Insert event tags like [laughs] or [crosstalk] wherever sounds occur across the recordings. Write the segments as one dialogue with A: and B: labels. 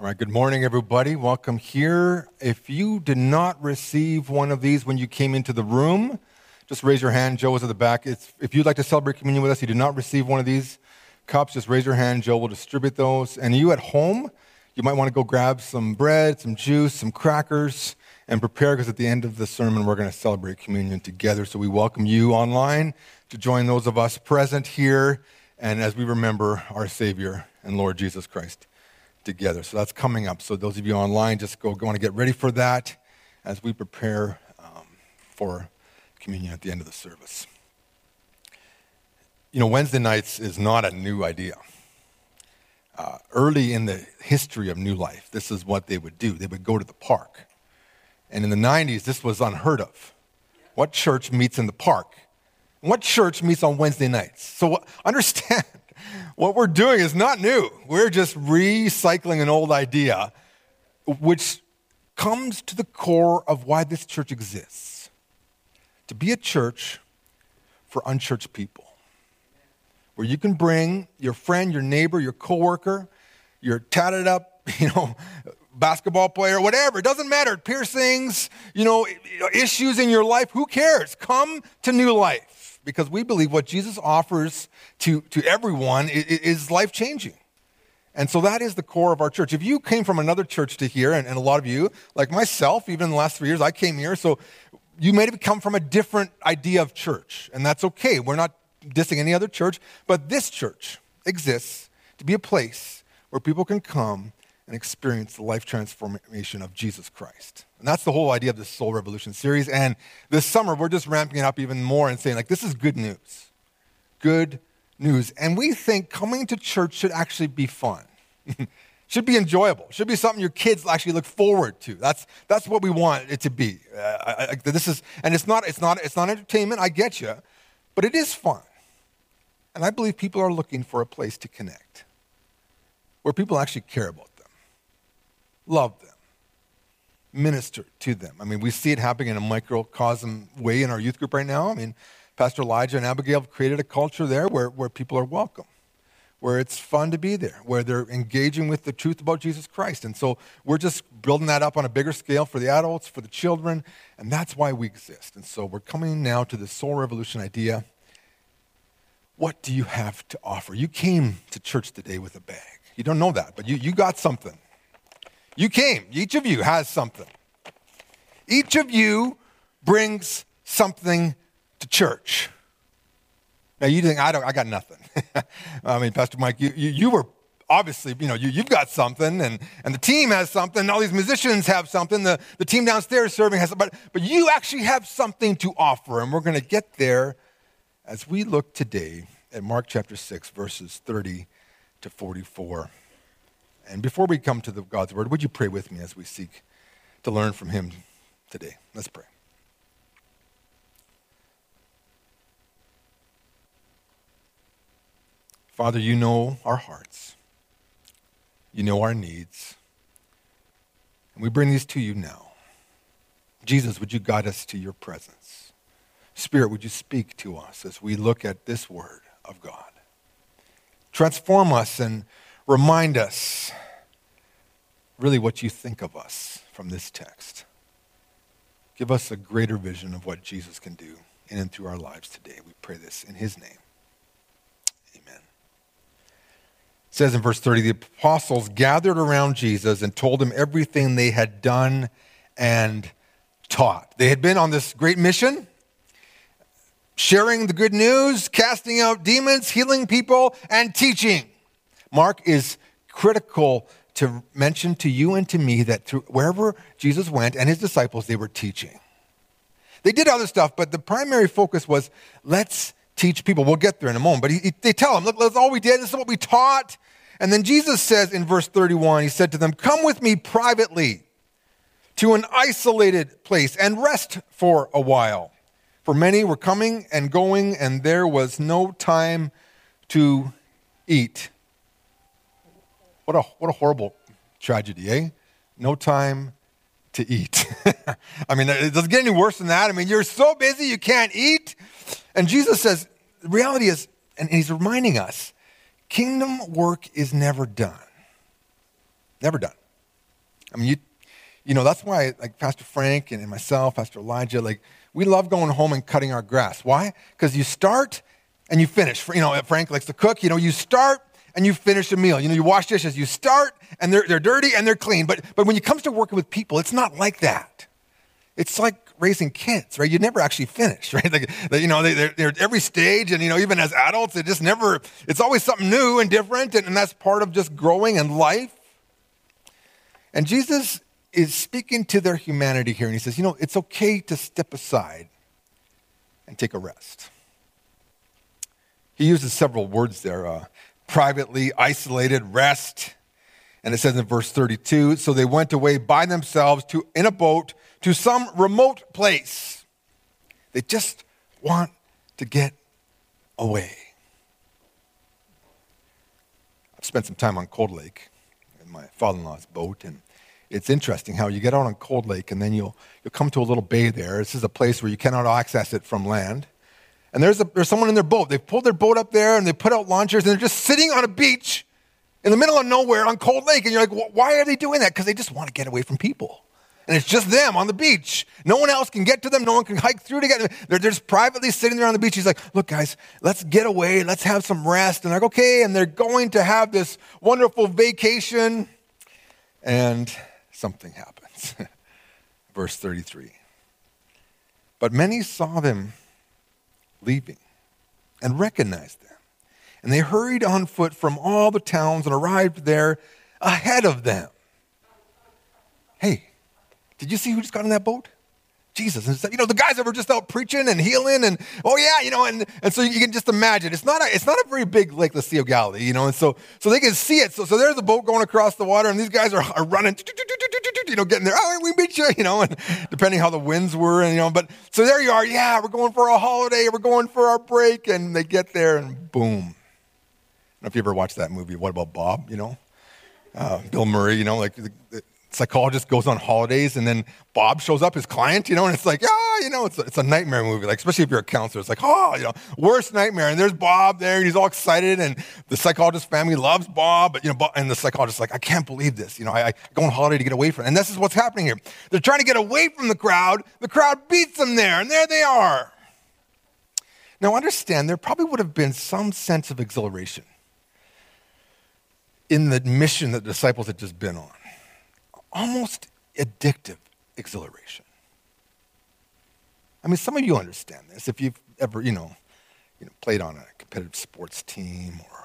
A: All right, good morning, everybody. Welcome here. If you did not receive one of these when you came into the room, just raise your hand. Joe is at the back. It's, if you'd like to celebrate communion with us, you did not receive one of these cups, just raise your hand. Joe will distribute those. And you at home, you might want to go grab some bread, some juice, some crackers, and prepare because at the end of the sermon, we're going to celebrate communion together. So we welcome you online to join those of us present here and as we remember our Savior and Lord Jesus Christ together. So that's coming up. So those of you online, just go, go to get ready for that as we prepare um, for communion at the end of the service. You know, Wednesday nights is not a new idea. Uh, early in the history of New Life, this is what they would do. They would go to the park. And in the 90s, this was unheard of. What church meets in the park? What church meets on Wednesday nights? So [laughs] understand, what we're doing is not new. We're just recycling an old idea, which comes to the core of why this church exists to be a church for unchurched people, where you can bring your friend, your neighbor, your coworker, your tatted up, [laughs] you know, basketball player, whatever. It doesn't matter. Piercings, you know, issues in your life. Who cares? Come to new life because we believe what Jesus offers to, to everyone is, is life changing. And so that is the core of our church. If you came from another church to here, and, and, a lot of you, like myself, even in the last three years, I came here, so you may have come from a different idea of church, and that's okay. We're not dissing any other church, but this church exists to be a place where people can come and experience the life transformation of Jesus Christ. And that's the whole idea of this Soul Revolution series. And this summer, we're just ramping it up even more and saying, like, this is good news. Good news. And we think coming to church should actually be fun. [laughs] should be enjoyable. Should be something your kids actually look forward to. That's, that's what we want it to be. Uh, I, I, this is, and it's not, it's, not, it's not entertainment, I get you, but it is fun. And I believe people are looking for a place to connect where people actually care about love them, minister to them. I mean, we see it happening in a microcosm way in our youth group right now. I mean, Pastor Elijah and Abigail have created a culture there where, where people are welcome, where it's fun to be there, where they're engaging with the truth about Jesus Christ. And so we're just building that up on a bigger scale for the adults, for the children, and that's why we exist. And so we're coming now to the soul revolution idea. What do you have to offer? You came to church today with a bag. You don't know that, but you, you got something. You came. Each of you has something. Each of you brings something to church. Now you think I don't. I got nothing. [laughs] I mean, Pastor Mike, you, you, you were obviously, you know, you, you've got something, and, and the team has something, all these musicians have something, the, the team downstairs serving has but, but you actually have something to offer, and we're going to get there as we look today at Mark chapter 6, verses 30 to 44. And before we come to the God's word, would you pray with me as we seek to learn from him today? Let's pray. Father, you know our hearts. You know our needs. And we bring these to you now. Jesus, would you guide us to your presence? Spirit, would you speak to us as we look at this word of God? Transform us and remind us really what you think of us from this text. Give us a greater vision of what Jesus can do in and through our lives today. We pray this in his name. Amen. It says in verse 30 the apostles gathered around Jesus and told him everything they had done and taught. They had been on this great mission, sharing the good news, casting out demons, healing people, and teaching. Mark is critical to mention to you and to me that through wherever Jesus went and his disciples, they were teaching. They did other stuff, but the primary focus was let's teach people. We'll get there in a moment. But he, he, they tell him, look, that's all we did. This is what we taught. And then Jesus says in verse 31, he said to them, Come with me privately to an isolated place and rest for a while. For many were coming and going, and there was no time to eat. What a, what a horrible tragedy, eh? No time to eat. [laughs] I mean, it doesn't get any worse than that. I mean, you're so busy you can't eat. And Jesus says, the reality is, and he's reminding us, kingdom work is never done. Never done. I mean, you, you know, that's why, like Pastor Frank and myself, Pastor Elijah, like, we love going home and cutting our grass. Why? Because you start and you finish. You know, Frank likes to cook. You know, you start and you finish a meal. You know, you wash dishes. You start and they're, they're dirty and they're clean. But, but when it comes to working with people, it's not like that. It's like raising kids, right? You never actually finish, [laughs] right? Like, you know, they, are they're every stage, and you know, even as adults, it just never. It's always something new and different, and, and that's part of just growing in life. And Jesus is speaking to their humanity here, and he says, you know, it's okay to step aside and take a rest. He uses several words there uh, privately, isolated, rest. And it says in verse 32 so they went away by themselves to, in a boat to some remote place. They just want to get away. I've spent some time on Cold Lake in my father in law's boat, and it's interesting how you get out on Cold Lake and then you'll, you'll come to a little bay there. This is a place where you cannot access it from land. And there's, a, there's someone in their boat. They've pulled their boat up there and they put out launchers and they're just sitting on a beach in the middle of nowhere on Cold Lake. And you're like, why are they doing that? Because they just want to get away from people and it's just them on the beach. No one else can get to them. No one can hike through together. They're just privately sitting there on the beach. He's like, look, guys, let's get away. Let's have some rest. And like, okay. And they're going to have this wonderful vacation. And something happens. [laughs] Verse 33. But many saw them leaving and recognized them. And they hurried on foot from all the towns and arrived there ahead of them. Hey, did you see who just got in that boat? Jesus. And you know, the guys that were just out preaching and healing and, oh yeah, you know, and, and so you can just imagine. It's not a, it's not a very big lake, the Sea of Galilee, you know, and so, so they can see it. So, so there's a boat going across the water and these guys are, are running, you know, getting there. Oh, we meet you, [laughs] you know, and depending how the winds were and, you know, but so there you are. Yeah, we're going for a holiday. We're going for our break. And they get there and boom. I don't know if you ever watched that movie, What About Bob, you know? Uh, Bill Murray, you know, like the, the, psychologist goes on holidays and then Bob shows up, his client, you know, and it's like, yeah, you know, it's a, it's a nightmare movie, like, especially if you're a counselor. It's like, oh, you know, worst nightmare. And there's Bob there and he's all excited and the psychologist family loves Bob, but, you know, Bob, and the psychologist's like, I can't believe this. You know, I, I go on holiday to get away from it. And this is what's happening here. They're trying to get away from the crowd. The crowd beats them there and there they are. Now, understand, there probably would have been some sense of exhilaration in the mission that the disciples had just been on almost addictive exhilaration. I mean, some of you understand this if you've ever, you know, you know played on a competitive sports team or,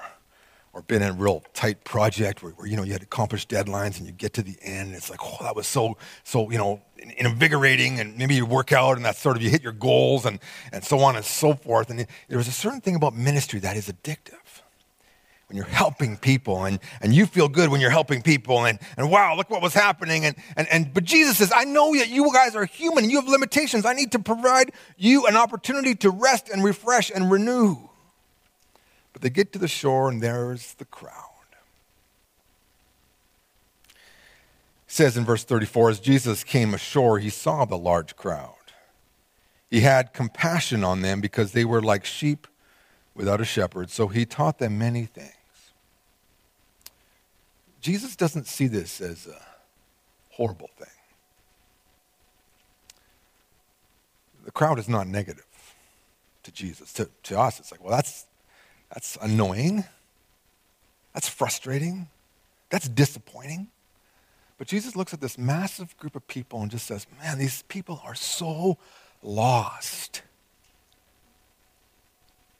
A: or been in a real tight project where, where, you know, you had to accomplish deadlines and you get to the end and it's like, oh, that was so, so, you know, invigorating and maybe you work out and that sort of, you hit your goals and, and so on and so forth. And there was a certain thing about ministry that is addictive when you're helping people and, and you feel good when you're helping people and, and wow, look what was happening. And, and, and, but Jesus says, I know that you guys are human and you have limitations. I need to provide you an opportunity to rest and refresh and renew. But they get to the shore and there's the crowd. It says in verse 34, as Jesus came ashore, he saw the large crowd. He had compassion on them because they were like sheep without a shepherd, so he taught them many things. Jesus doesn't see this as a horrible thing. The crowd is not negative to Jesus. To, to us, it's like, well, that's, that's annoying. That's frustrating. That's disappointing. But Jesus looks at this massive group of people and just says, man, these people are so lost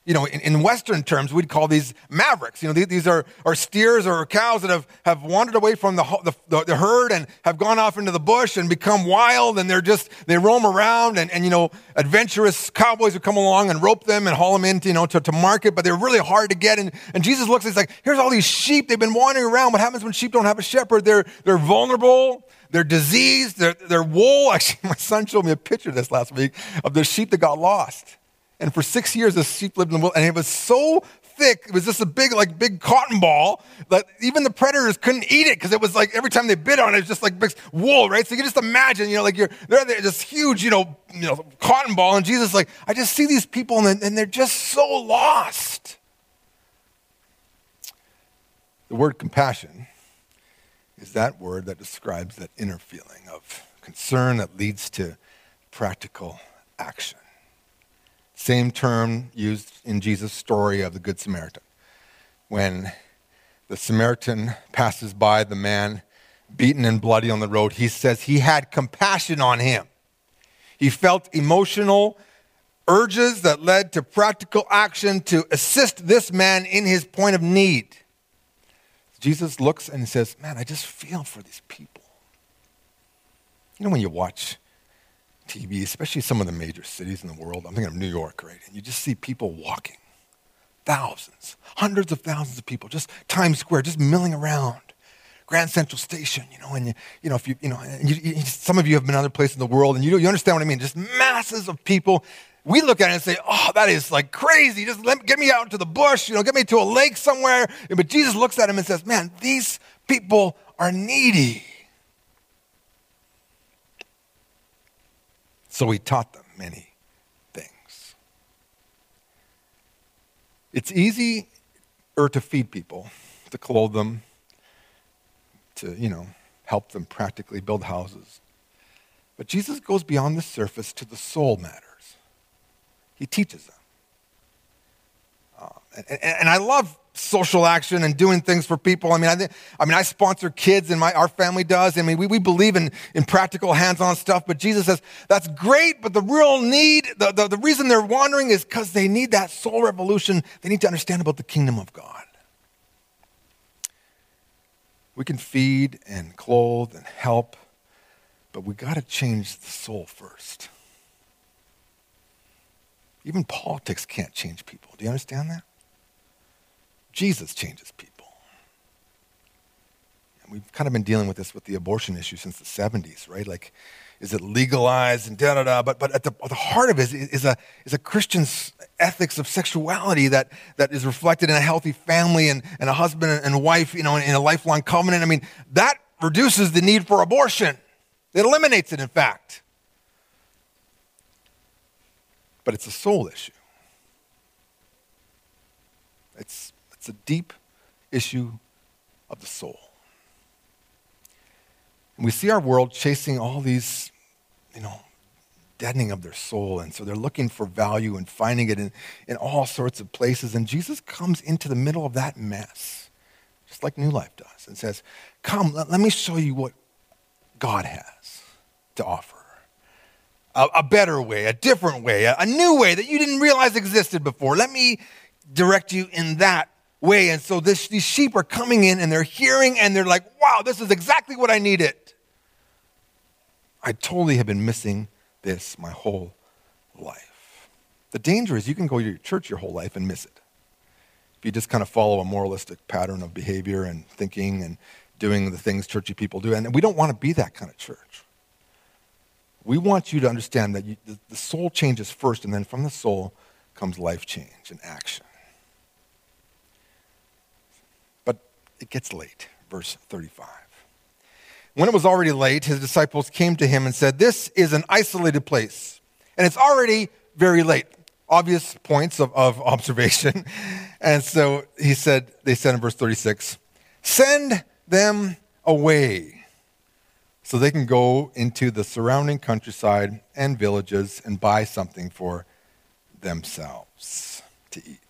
A: you know, in, in, Western terms, we'd call these mavericks. You know, these, these are, are steers or cows that have, have wandered away from the, the, the, herd and have gone off into the bush and become wild and they're just, they roam around and, and you know, adventurous cowboys would come along and rope them and haul them into, you know, to, to market, but they're really hard to get. And, and Jesus looks, he's like, here's all these sheep. They've been wandering around. What happens when sheep don't have a shepherd? They're, they're vulnerable. They're diseased. They're, they're wool. [laughs] Actually, my son showed me a picture this last week of the sheep that got lost. And for six years, this sheep lived in the wilderness, and it was so thick. It was just a big, like, big cotton ball that even the predators couldn't eat it because it was like every time they bit on it, it was just like big wool, right? So you can just imagine, you know, like you're they're this huge, you know, you know, cotton ball, and Jesus, like, I just see these people, and, and they're just so lost. The word compassion is that word that describes that inner feeling of concern that leads to practical action. Same term used in Jesus' story of the Good Samaritan. When the Samaritan passes by the man beaten and bloody on the road, he says he had compassion on him. He felt emotional urges that led to practical action to assist this man in his point of need. Jesus looks and says, Man, I just feel for these people. You know, when you watch TV, especially some of the major cities in the world, I'm thinking of New York, right? And you just see people walking, thousands, hundreds of thousands of people, just Times Square, just milling around. Grand Central Station, you know, and you, you know, if you, you know, you, you, some of you have been other places in the world, and you, you understand what I mean. Just masses of people we look at it and say, oh, that is like crazy. Just let, get me out into the bush, you know, get me to a lake somewhere. But Jesus looks at him and says, man, these people are needy. So he taught them many things. It's easy or to feed people, to clothe them, to, you know, help them practically build houses. But Jesus goes beyond the surface to the soul matters. He teaches them. Uh, and, and, I love social action and doing things for people. I mean, I, I mean, I sponsor kids, and my, our family does. I mean, we, we believe in, in practical, hands-on stuff. But Jesus says that's great, but the real need, the, the, the reason they're wandering is because they need that soul revolution. They need to understand about the kingdom of God. We can feed and clothe and help, but we got to change the soul first. Even politics can't change people. Do you understand that? Jesus changes people. And we've kind of been dealing with this with the abortion issue since the 70s, right? Like, is it legalized and da da da? But, but at the, at the heart of it is, is, a, is a Christian's ethics of sexuality that, that is reflected in a healthy family and, and a husband and wife, you know, in, in a lifelong covenant. I mean, that reduces the need for abortion. It eliminates it, in fact but it's a soul issue. It's, it's a deep issue of the soul. And we see our world chasing all these, you know, deadening of their soul. And so they're looking for value and finding it in, in all sorts of places. And Jesus comes into the middle of that mess, just like New Life does, and says, Come, let, let me show you what God has to offer a, a better way, a different way, a, a new way that you didn't realize existed before. Let me direct you in that way. And so this, these sheep are coming in and they're hearing and they're like, wow, this is exactly what I needed. I totally have been missing this my whole life. The danger is you can go to your church your whole life and miss it. If you just kind of follow a moralistic pattern of behavior and thinking and doing the things churchy people do. And we don't want to be that kind of church. We want you to understand that you, the, the soul changes first, and then from the soul comes life change and action. But it gets late, verse 35. When it was already late, his disciples came to him and said, This is an isolated place, and it's already very late. Obvious points of, of [laughs] observation. And so he said, they said in verse 36, Send them away so they can go into the surrounding countryside and villages and buy something for themselves to eat.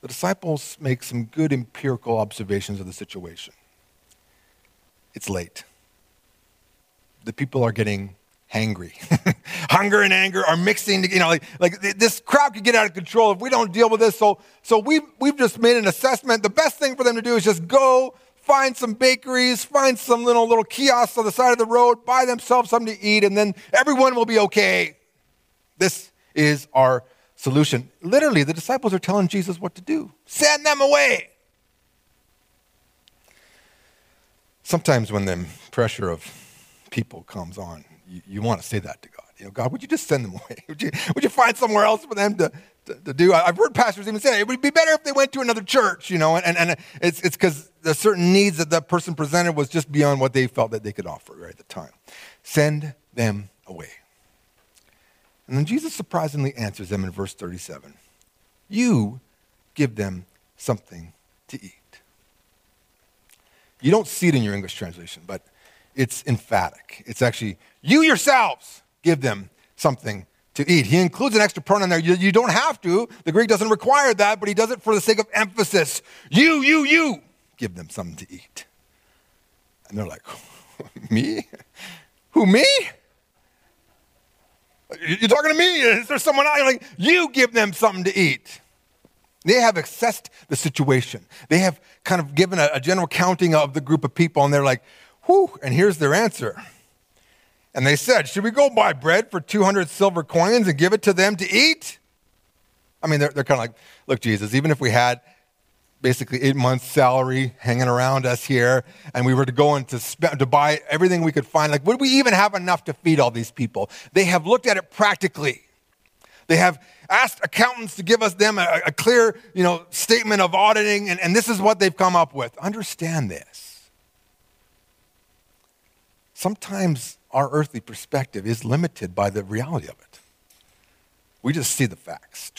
A: The disciples make some good empirical observations of the situation. It's late. The people are getting hangry. [laughs] Hunger and anger are mixing, you know, like, like this crowd could get out of control if we don't deal with this. So, so we've, we've just made an assessment. The best thing for them to do is just go find some bakeries, find some little, little kiosks on the side of the road, buy themselves something to eat, and then everyone will be okay. This is our solution. Literally, the disciples are telling Jesus what to do send them away. Sometimes when the pressure of people comes on, you, you want to say that to God. You know, God, would you just send them [laughs] away? Would you, would you find somewhere else for them to, to, to do? I've heard pastors even say it would be better if they went to another church, you know, and, and it's because the certain needs that that person presented was just beyond what they felt that they could offer right at the time. Send them away. And then Jesus surprisingly answers them in verse 37 You give them something to eat. You don't see it in your English translation, but it's emphatic. It's actually, you yourselves give them something to eat. He includes an extra pronoun there. You, you, don't have to. The Greek doesn't require that, but he does it for the sake of emphasis. You, you, you give them something to eat. And they're like, [laughs] me? Who, me? You're talking to me? Is there someone out? Like, you give them something to eat. They have assessed the situation. They have kind of given a, a general counting of the group of people, and they're like, whew, and here's their answer. And they said, Should we go buy bread for 200 silver coins and give it to them to eat? I mean, they're, they're kind of like, Look, Jesus, even if we had basically eight months' salary hanging around us here, and we were to go and to, spend, to buy everything we could find, like, would we even have enough to feed all these people? They have looked at it practically. They have asked accountants to give us them a, a clear, you know, statement of auditing, and, and this is what they've come up with. Understand this. Sometimes our earthly perspective is limited by the reality of it. We just see the facts.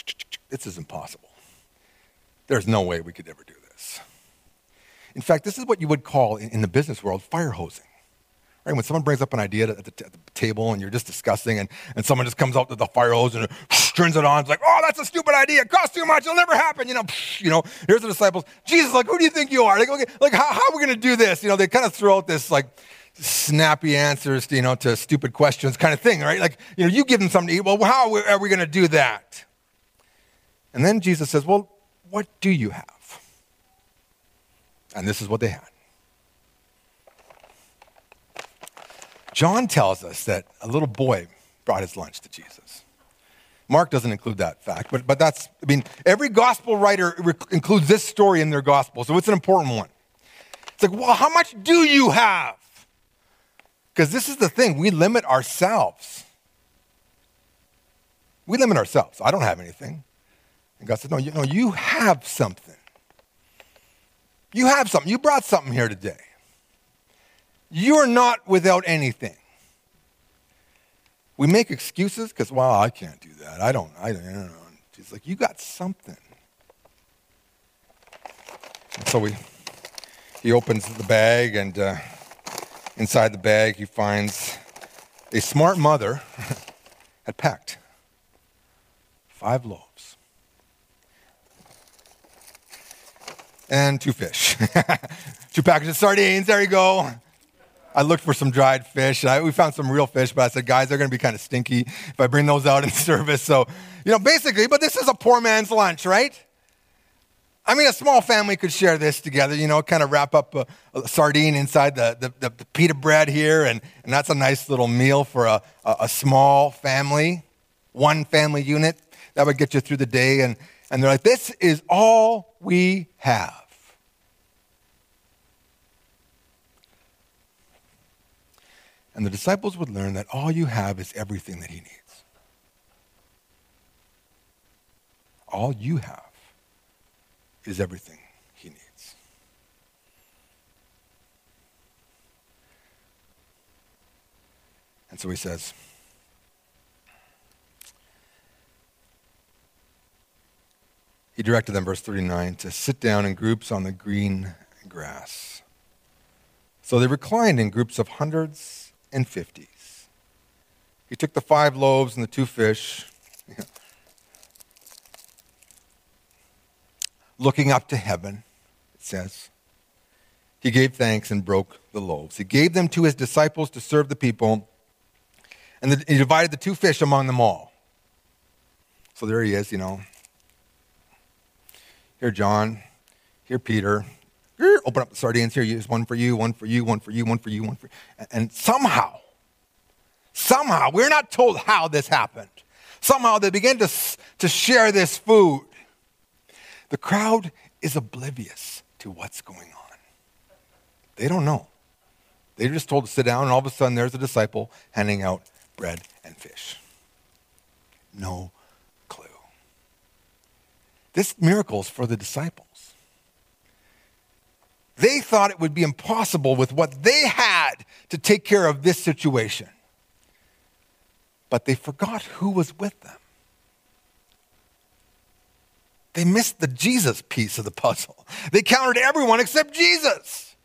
A: This is impossible. There's no way we could ever do this. In fact, this is what you would call in the business world fire hosing. Right? When someone brings up an idea at the, t- at the table and you're just discussing, and, and someone just comes out with the fire hose and [laughs] turns it on, it's like, oh, that's a stupid idea. It costs too much. It'll never happen. You know, [laughs] you know. Here's the disciples. Jesus, like, who do you think you are? Like, okay, like how, how are we going to do this? You know, they kind of throw out this like snappy answers, to, you know, to stupid questions kind of thing, right? Like, you know, you give them something to eat. Well, how are we going to do that? And then Jesus says, well, what do you have? And this is what they had. John tells us that a little boy brought his lunch to Jesus. Mark doesn't include that fact, but, but that's, I mean, every gospel writer includes this story in their gospel, so it's an important one. It's like, well, how much do you have? Because this is the thing, we limit ourselves. We limit ourselves. I don't have anything. And God said, No, you know, you have something. You have something. You brought something here today. You're not without anything. We make excuses because, well, I can't do that. I don't, I don't, I don't know. He's like, you got something. And so we, he opens the bag and uh, Inside the bag, he finds a smart mother [laughs] had packed five loaves and two fish, [laughs] two packages of sardines. There you go. I looked for some dried fish. I, we found some real fish, but I said, guys, they're going to be kind of stinky if I bring those out in [laughs] service. So, you know, basically, but this is a poor man's lunch, right? I mean, a small family could share this together, you know, kind of wrap up a, a sardine inside the, the, the, the, pita bread here, and, and that's a nice little meal for a, a, a, small family, one family unit. That would get you through the day. And, and they're like, this is all we have. And the disciples would learn that all you have is everything that he needs. All you have is everything he needs. And so he says, he directed them, verse 39, to sit down in groups on the green grass. So they reclined in groups of hundreds and fifties. He took the five loaves and the two fish. [laughs] looking up to heaven, it says. He gave thanks and broke the loaves. He gave them to his disciples to serve the people, and the, he divided the two fish among them all. So there he is, you know. Here, John. Here, Peter. Open up the sardines. Here, use one for you, one for you, one for you, one for you, one for you. And somehow, somehow, we're not told how this happened. Somehow they begin to, to share this food. The crowd is oblivious to what's going on. They don't know. They're just told to sit down, and all of a sudden there's a disciple handing out bread and fish. No clue. This miracle is for the disciples. They thought it would be impossible with what they had to take care of this situation. But they forgot who was with them. They missed the Jesus piece of the puzzle. They counted everyone except Jesus.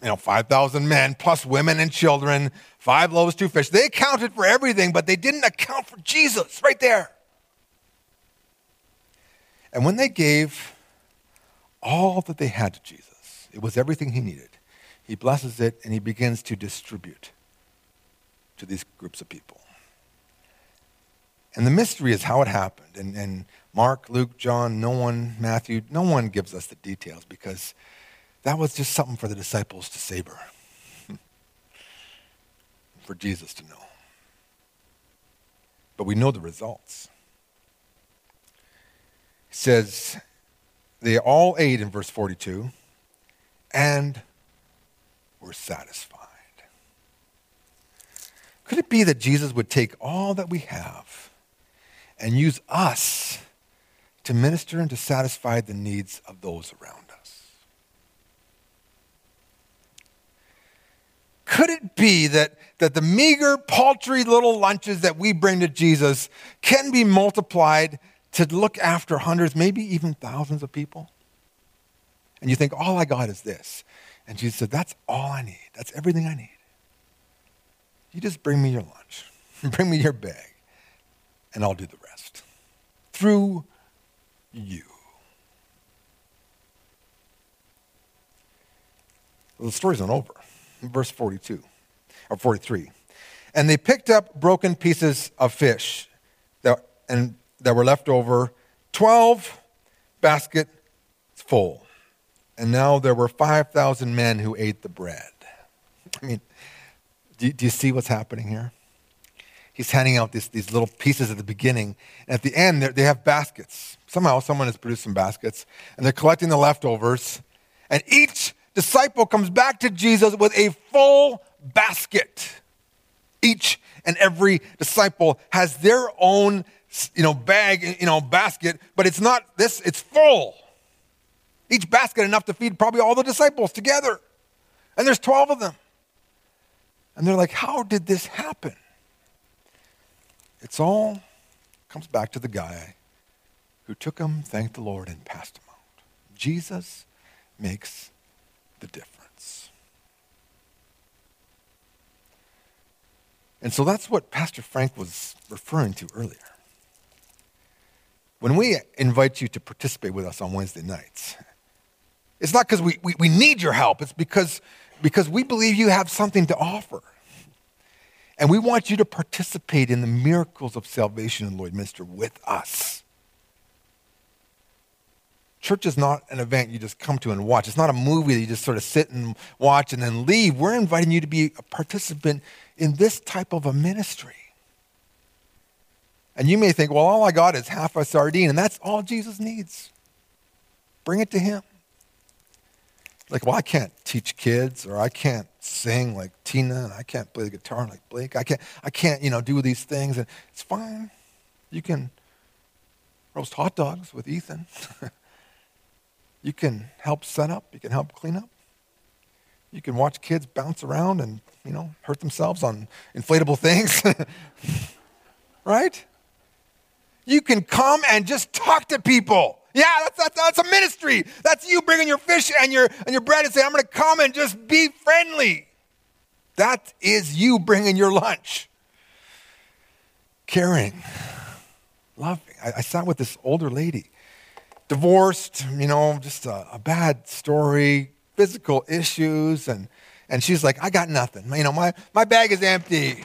A: you know, 5,000 men plus women and children, five loaves, two fish. They accounted for everything, but they didn't account for Jesus right there. And when they gave all that they had to Jesus, it was everything he needed. He blesses it and he begins to distribute to these groups of people. And the mystery is how it happened. And, and Mark, Luke, John, no one, Matthew, no one gives us the details because that was just something for the disciples to savor, [laughs] for Jesus to know. But we know the results. He says, they all ate in verse 42 and were satisfied. Could it be that Jesus would take all that we have and use us to minister and to satisfy the needs of those around us? Could it be that, that the meager, paltry little lunches that we bring to Jesus can be multiplied to look after hundreds, maybe even thousands of people? And you think, all I got is this. And Jesus said, That's all I need. That's everything I need. You just bring me your lunch, [laughs] bring me your bag, and I'll do the rest. Through you. Well, the story's not over. Verse 42 or 43. And they picked up broken pieces of fish that, and, that were left over, 12 baskets full. And now there were 5,000 men who ate the bread. I mean, do, do you see what's happening here? He's handing out this, these little pieces at the beginning. And at the end, they have baskets. Somehow, someone has produced some baskets, and they're collecting the leftovers. And each disciple comes back to Jesus with a full basket. Each and every disciple has their own you know, bag, you know, basket, but it's not this, it's full. Each basket enough to feed probably all the disciples together. And there's 12 of them. And they're like, how did this happen? It's all comes back to the guy who took them, thanked the Lord, and passed them out. Jesus makes the difference. And so that's what Pastor Frank was referring to earlier. When we invite you to participate with us on Wednesday nights, it's not because we, we, we need your help, it's because, because we believe you have something to offer. And we want you to participate in the miracles of salvation in Lloydminster with us. Church is not an event you just come to and watch. It's not a movie that you just sort of sit and watch and then leave. We're inviting you to be a participant in this type of a ministry. And you may think, well, all I got is half a sardine, and that's all Jesus needs. Bring it to Him. Like, well, I can't teach kids, or I can't sing like Tina, and I can't play the guitar like Blake. I can't, I can't, you know, do these things, and it's fine. You can roast hot dogs with Ethan. [laughs] you can help set up. You can help clean up. You can watch kids bounce around and, you know, hurt themselves on inflatable things. [laughs] right? You can come and just talk to people. Yeah, that's, that's, that's a ministry. That's you bringing your fish and your, and your bread and saying, I'm going to come and just be friendly. That is you bringing your lunch. Caring, loving. I, I sat with this older lady, divorced, you know, just a, a bad story, physical issues, and, and she's like, I got nothing. You know, my, my bag is empty.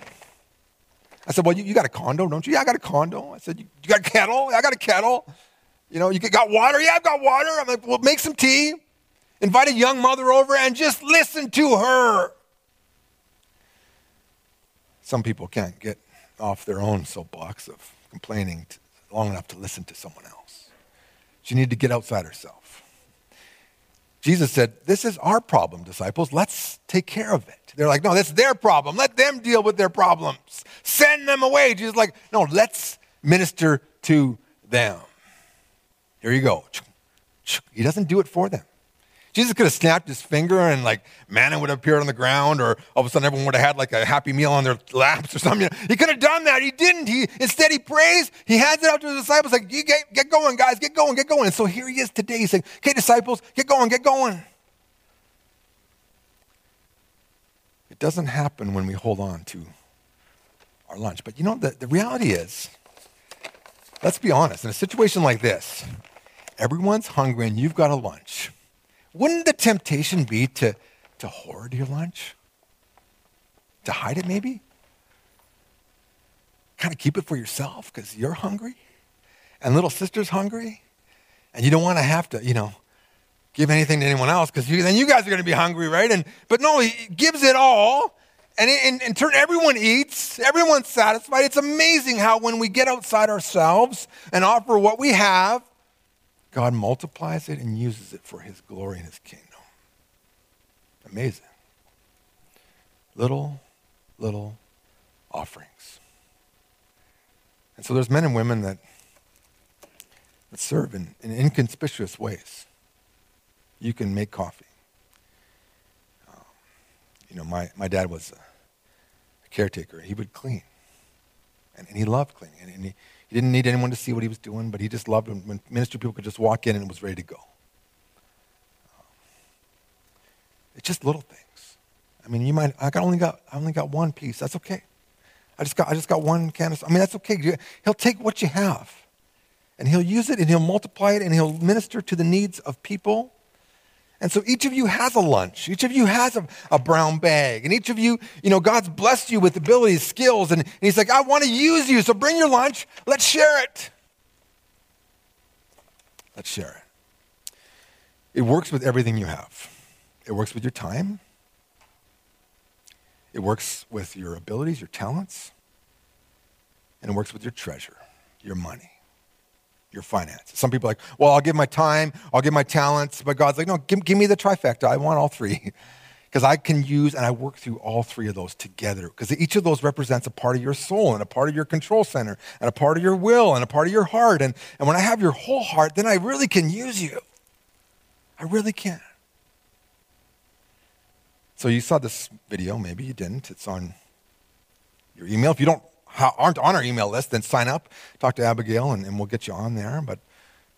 A: I said, Well, you, you got a condo, don't you? Yeah, I got a condo. I said, You, got a kettle? I got a kettle. You know, you got water? Yeah, I've got water. I'm like, Well, make some tea. Invite a young mother over and just listen to her. Some people can't get off their own soapbox of complaining long enough to listen to someone else. She needed to get outside herself. Jesus said, This is our problem, disciples. Let's take care of it. They're like, No, that's their problem. Let them deal with their problems. Send them away. Jesus like, No, let's minister to them. Here you go. He doesn't do it for them. Jesus could have snapped his finger and like manna would have appeared on the ground, or all of a sudden everyone would have had like a happy meal on their laps or something. He could have done that. He didn't. He instead he prays. He hands it out to his disciples like, "You get, get going, guys. Get going, get going." And so here he is today. He's like, "Okay, disciples, get going, get going." It doesn't happen when we hold on to our lunch. But you know, the, the reality is, let's be honest, in a situation like this, everyone's hungry and you've got a lunch. Wouldn't the temptation be to, to hoard your lunch? To hide it, maybe? Kind of keep it for yourself because you're hungry and little sister's hungry and you don't want to have to, you know, give anything to anyone else because then you guys are going to be hungry, right? And but no, he gives it all, and in, in turn, everyone eats, everyone's satisfied. It's amazing how when we get outside ourselves and offer what we have, God multiplies it and uses it for His glory and His kingdom. Amazing. Little, little offerings. And so there's men and women that, that serve in, in inconspicuous ways you can make coffee. Um, you know, my, my dad was a, a caretaker. He would clean. And, and he loved cleaning. And, and he, he didn't need anyone to see what he was doing, but he just loved when, ministry people could just walk in and it was ready to go. Um, it's just little things. I mean, you might, I only got, I only got one piece. That's okay. I just got, I just got one canister. I mean, that's okay. He'll take what you have and he'll use it and he'll multiply it and he'll minister to the needs of people and so each of you has a lunch. Each of you has a, a, brown bag. And each of you, you know, God's blessed you with abilities, skills. And, and He's like, I want to use you. So bring your lunch. Let's share it. Let's share it. It works with everything you have, it works with your time, it works with your abilities, your talents, and it works with your treasure, your money your finances. Some people are like, well, I'll give my time, I'll give my talents, but God's like, no, give, give me the trifecta. I want all three. [laughs] Because I can use and I work through all three of those together. Because each of those represents a part of your soul and a part of your control center and a part of your will and a part of your heart. And, and when I have your whole heart, then I really can use you. I really can. So you saw this video, maybe you didn't. It's on your email. If you don't aren't on our email list, then sign up, talk to Abigail, and, and we'll get you on there. But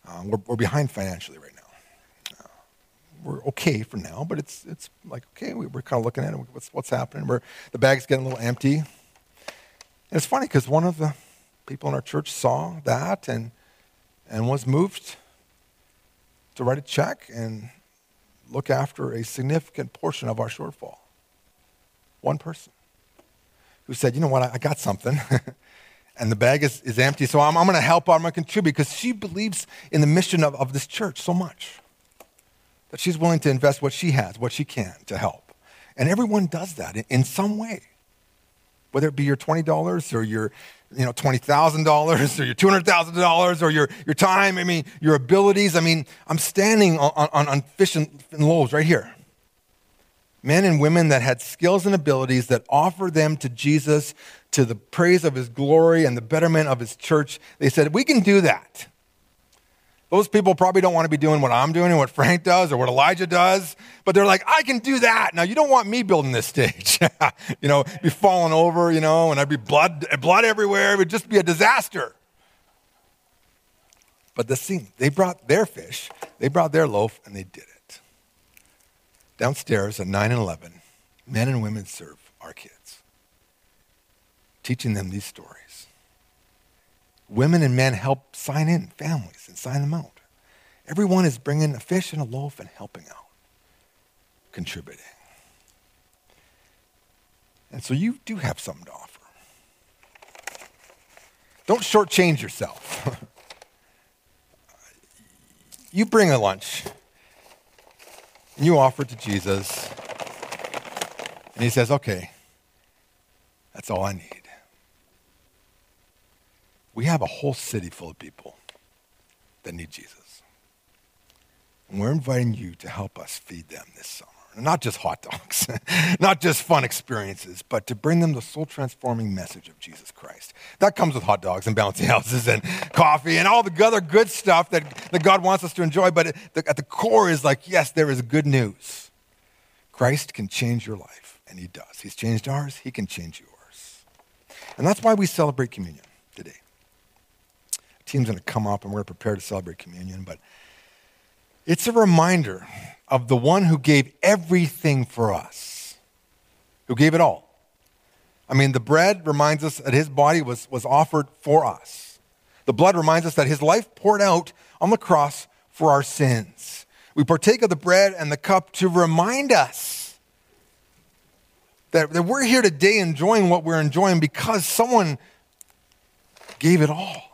A: uh, we're, we're behind financially right now. Uh, we're okay for now, but it's, it's like, okay, we, are kind of looking at it. What's, what's happening? We're, the bag's getting a little empty. And it's funny because one of the people in our church saw that and, and was moved to write a check and look after a significant portion of our shortfall. One person who said, you know what, I, got something. [laughs] and the bag is, is empty, so I'm, I'm going to help out, I'm going to contribute because she believes in the mission of, of this church so much that she's willing to invest what she has, what she can to help. And everyone does that in, in some way, whether it be your $20 or your you know, $20,000 or your $200,000 or your, your time, I mean, your abilities. I mean, I'm standing on, on, on fish and, and loaves right here men and women that had skills and abilities that offered them to Jesus to the praise of his glory and the betterment of his church. They said, We can do that. Those people probably don't want to be doing what I'm doing and what Frank does or what Elijah does, but they're like, I can do that. Now, you don't want me building this stage. [laughs] you know, be falling over, you know, and I'd be blood, blood everywhere. It would just be a disaster. But the scene, they brought their fish, they brought their loaf, and they did it downstairs at 9 and 11, men and women serve our kids, teaching them these stories. Women and men help sign in families and sign them out. Everyone is bringing a fish and a loaf and helping out, contributing. And so you do have something to offer. Don't shortchange yourself. [laughs] you bring a lunch and you offer it to Jesus. And he says, okay, that's all I need. We have a whole city full of people that need Jesus. And we're inviting you to help us feed them this summer. Not just hot dogs, [laughs] not just fun experiences, but to bring them the soul transforming message of Jesus Christ. That comes with hot dogs and bouncy houses and coffee and all the other good stuff that, that God wants us to enjoy. But at the core is like, yes, there is good news. Christ can change your life, and He does. He's changed ours, He can change yours. And that's why we celebrate communion today. The team's going to come up and we're going to prepare to celebrate communion, but it's a reminder of the one who gave everything for us, who gave it all. I mean, the bread reminds us that his body was, was offered for us. The blood reminds us that his life poured out on the cross for our sins. We partake of the bread and the cup to remind us that, that we're here today enjoying what we're enjoying because someone gave it all.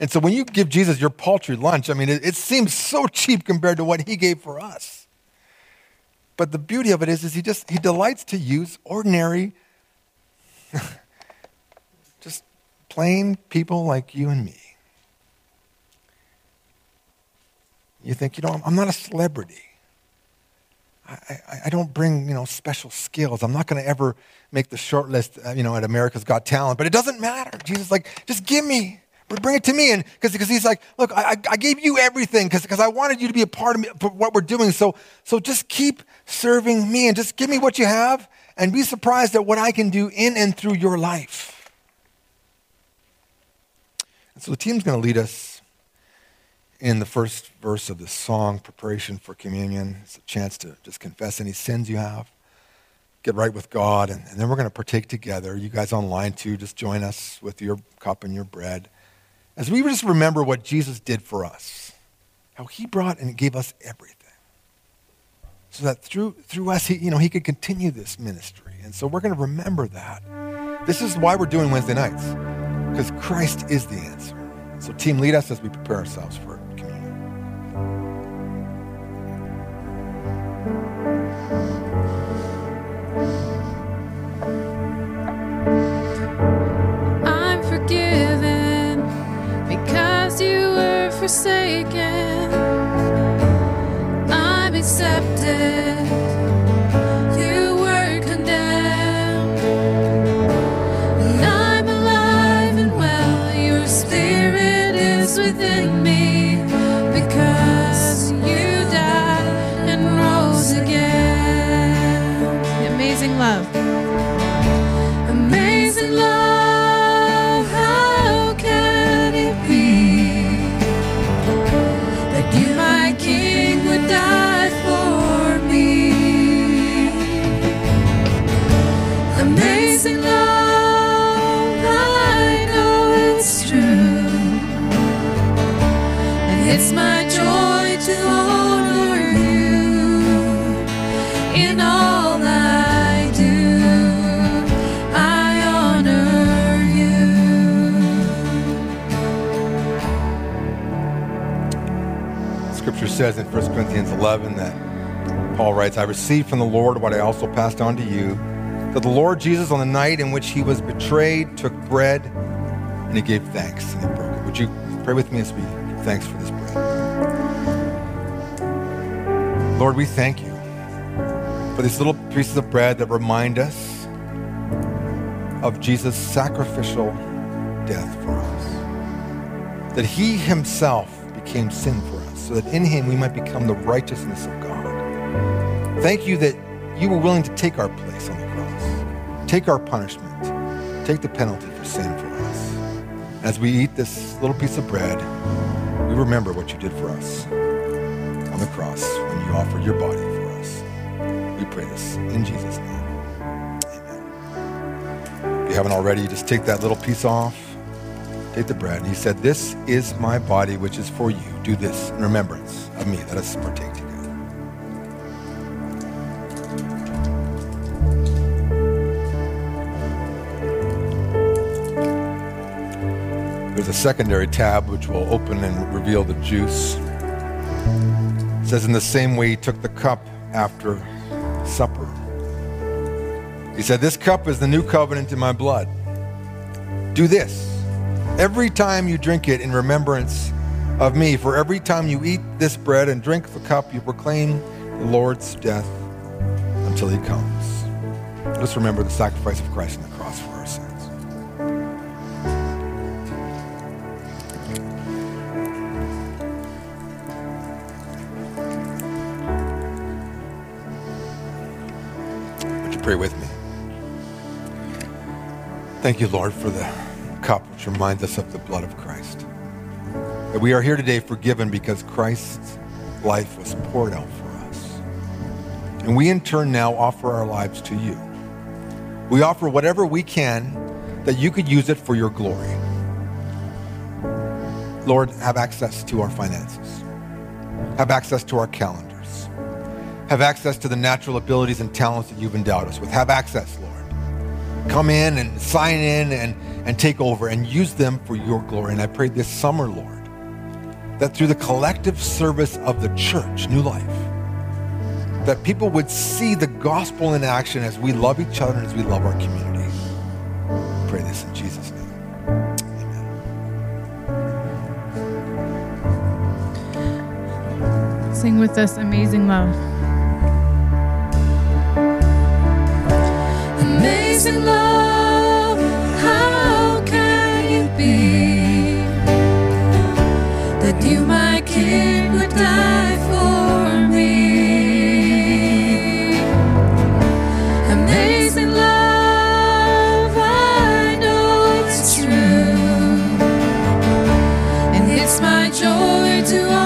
A: And so when you give Jesus your paltry lunch, I mean, it, it, seems so cheap compared to what he gave for us. But the beauty of it is, is he just he delights to use ordinary, [laughs] just plain people like you and me. You think, you know, I'm not a celebrity. I, I, don't bring, you know, special skills. I'm not going to ever make the short list, uh, you know, at America's Got Talent. But it doesn't matter. Jesus like, just give me. Bring it to me. And because he's like, look, I, I gave you everything because I wanted you to be a part of me, what we're doing. So, so just keep serving me and just give me what you have and be surprised at what I can do in and through your life. And so the team's going to lead us in the first verse of this song, Preparation for Communion. It's a chance to just confess any sins you have, get right with God, and, and then we're going to partake together. You guys online too, just join us with your cup and your bread. As we just remember what Jesus did for us, how he brought and gave us everything. So that through, through us, he, you know, he could continue this ministry. And so we're going to remember that. This is why we're doing Wednesday nights, because Christ is the answer. So, team, lead us as we prepare ourselves for communion.
B: Forsaken. I'm accepted.
A: Says in 1 Corinthians 11 that Paul writes, I received from the Lord what I also passed on to you. That the Lord Jesus, on the night in which he was betrayed, took bread and he gave thanks and he broke it. Would you pray with me as we thanks for this bread? Lord, we thank you for these little pieces of bread that remind us of Jesus' sacrificial death for us. That he himself became sin for us, so that in him we might become the righteousness of God. Thank you that you were willing to take our place on the cross, take our punishment, take the penalty for sin for us. As we eat this little piece of bread, we remember what you did for us on the cross when you offered your body for us. We pray this in Jesus' name. Amen. If you haven't already, just take that little piece off. Take the bread. And he said, This is my body, which is for you. Do this in remembrance of me. Let us partake together. There's a secondary tab which will open and reveal the juice. It says, In the same way, he took the cup after supper. He said, This cup is the new covenant in my blood. Do this every time you drink it in remembrance of me. For every time you eat this bread and drink the cup, you proclaim the Lord's death until he comes. Let's remember the sacrifice of Christ on the cross for our sins. Would you pray with me? Thank you, Lord, for the cup which reminds us of the blood of Christ. That we are here today forgiven because Christ's life was poured out for us. And we in turn now offer our lives to you. We offer whatever we can that you could use it for your glory. Lord, have access to our finances. Have access to our calendars. Have access to the natural abilities and talents that you've endowed us with. Have access, Lord. Come in and sign in and, and take over and use them for your glory. And I pray this summer, Lord, that through the collective service of the church, New Life, that people would see the gospel in action as we love each other and as we love our community. I pray this in Jesus' name. Amen.
C: Sing with us, Amazing Love.
B: Amazing love, that you, my King, would die for me? Amazing love, I know it's true, and it's my joy to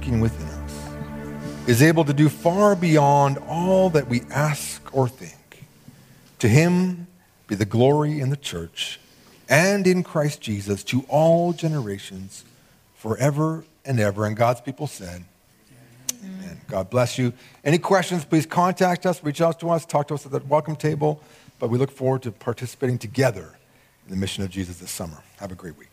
A: working within us, is able to do far beyond all that we ask or think. To him be the glory in the church and in Christ Jesus to all generations, forever and ever. And God's people said, Amen. God bless you. Any questions, please contact us, reach out to us, talk to us at the welcome table. But we look forward to participating together in the mission of Jesus this summer. Have a great week.